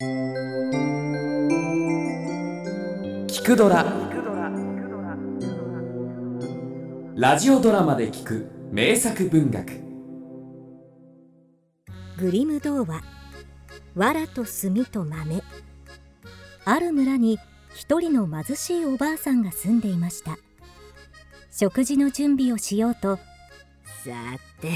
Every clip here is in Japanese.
聞くドラ。ラジオドラマで聞く名作文学。グリム童話「藁と炭と豆」ある村に一人の貧しいおばあさんが住んでいました。食事の準備をしようとさて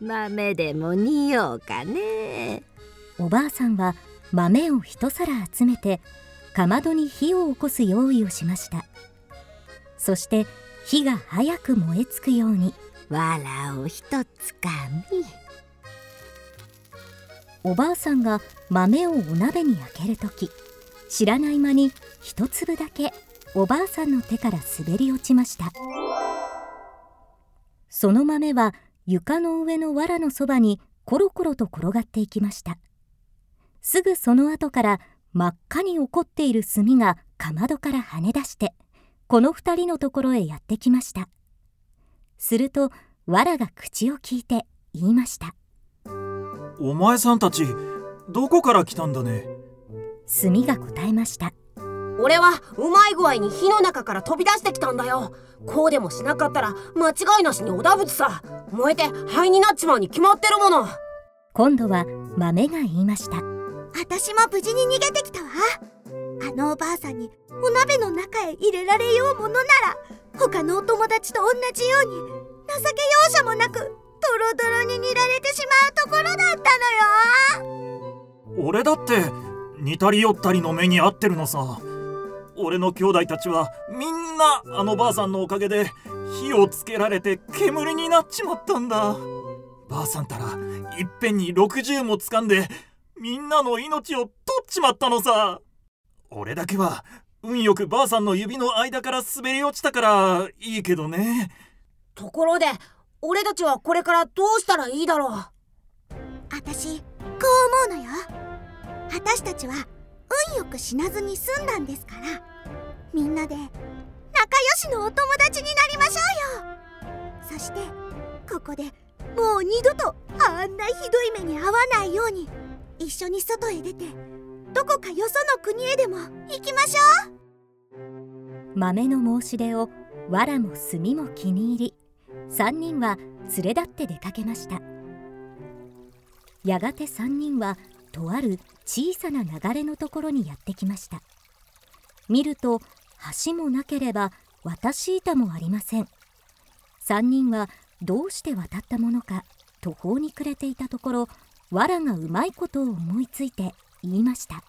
豆でも煮ようかね。おばあさんは豆を一皿集めてかまどに火を起こす用意をしました。そして火が早く燃え尽くように藁を一つかみ。おばあさんが豆をお鍋に開けるとき知らない間に一粒だけおばあさんの手から滑り落ちました。その豆は床の上の藁のそばにコロコロと転がっていきました。すぐその後から真っ赤に怒っている炭がかまどから跳ね出してこの二人のところへやってきました。すると藁が口を聞いて言いました。お前さんたちどこから来たんだね？炭が答えました。俺はうまい具合に火の中から飛び出してきたんだよ。こうでもしなかったら間違いなしにおだぶつさ燃えて灰になっちまうに決まってるもの。今度は豆が言いました私も無事に逃げてきたわ。あのおばあさんにお鍋の中へ入れられようものなら他のお友達と同じように情け容赦もなくドロドロに煮られてしまうところだったのよ。俺だって似たり寄ったりの目に遭ってるのさ。俺の兄弟たちはみんなあのばあさんのおかげで火をつけられて煙になっちまったんだ。ばあさんたらいっぺんに60も掴んでみんなの命を取っちまったのさ。俺だけは運よくばあさんの指の間から滑り落ちたからいいけどね。ところで俺たちはこれからどうしたらいいだろう？私こう思うのよ。私たちは運よく死なずに済んだんですから。みんなで仲良しのお友達になりましょうよ。そしてここでもう二度とあんなひどい目に遭わないように一緒に外へ出てどこかよその国へでも行きましょう。豆の申し出を藁も炭も気に入り3人は連れ立って出かけました。やがて3人はとある小さな流れのところにやってきました。見ると橋もなければ渡し板もありません。3人はどうして渡ったものか途方に暮れていたところ藁がうまいことを思いついて言いました。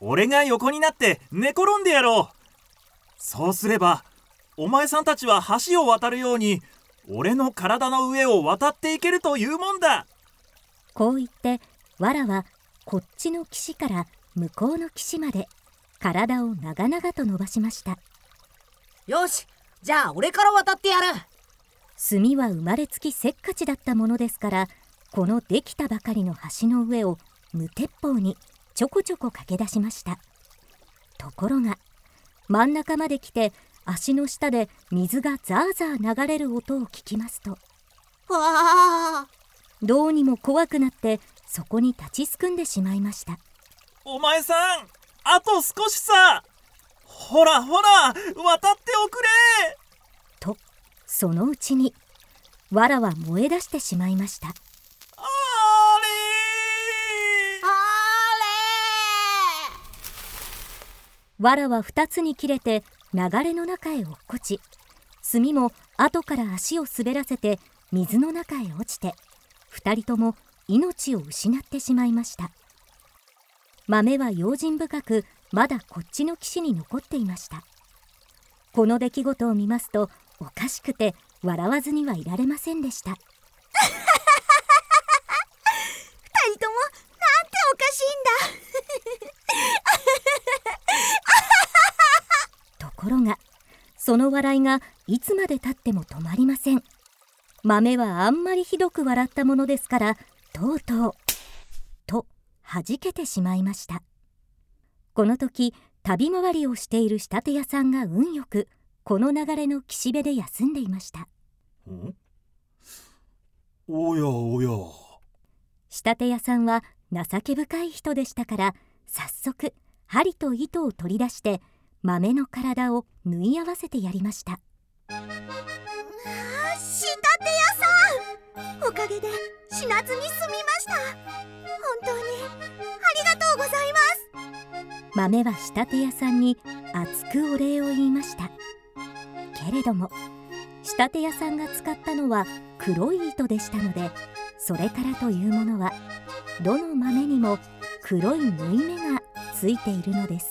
俺が横になって寝転んでやろう。そうすればお前さんたちは橋を渡るように俺の体の上を渡っていけるというもんだ。こう言って藁はこっちの岸から向こうの岸まで体を長々と伸ばしました。よしじゃあ俺から渡ってやる。炭は生まれつきせっかちだったものですからこのできたばかりの橋の上を無鉄砲にちょこちょこ駆け出しました。ところが真ん中まで来て足の下で水がザーザー流れる音を聞きますとわあ！どうにも怖くなってそこに立ちすくんでしまいました。お前さんあと少しさ！ほらほら渡っておくれ！とそのうちに藁は燃え出してしまいました藁は二つに切れて流れの中へ落っこち炭も後から足を滑らせて水の中へ落ちて二人とも命を失ってしまいました。豆は用心深くまだこっちの岸に残っていました。この出来事を見ますとおかしくて笑わずにはいられませんでした二人ともなんておかしいんだところがその笑いがいつまでたっても止まりません。豆はあんまりひどく笑ったものですからとうとうとはじけてしまいました。この時旅回りをしている仕立て屋さんが運よくこの流れの岸辺で休んでいました。おやおや。仕立て屋さんは情け深い人でしたから早速針と糸を取り出して豆の体を縫い合わせてやりました。仕立て屋さん。おかげで死なずに済みました。本当にありがとうございます。豆は仕立て屋さんに熱くお礼を言いました。けれども仕立て屋さんが使ったのは黒い糸でしたのでそれからというものはどの豆にも黒い縫い目がついているのです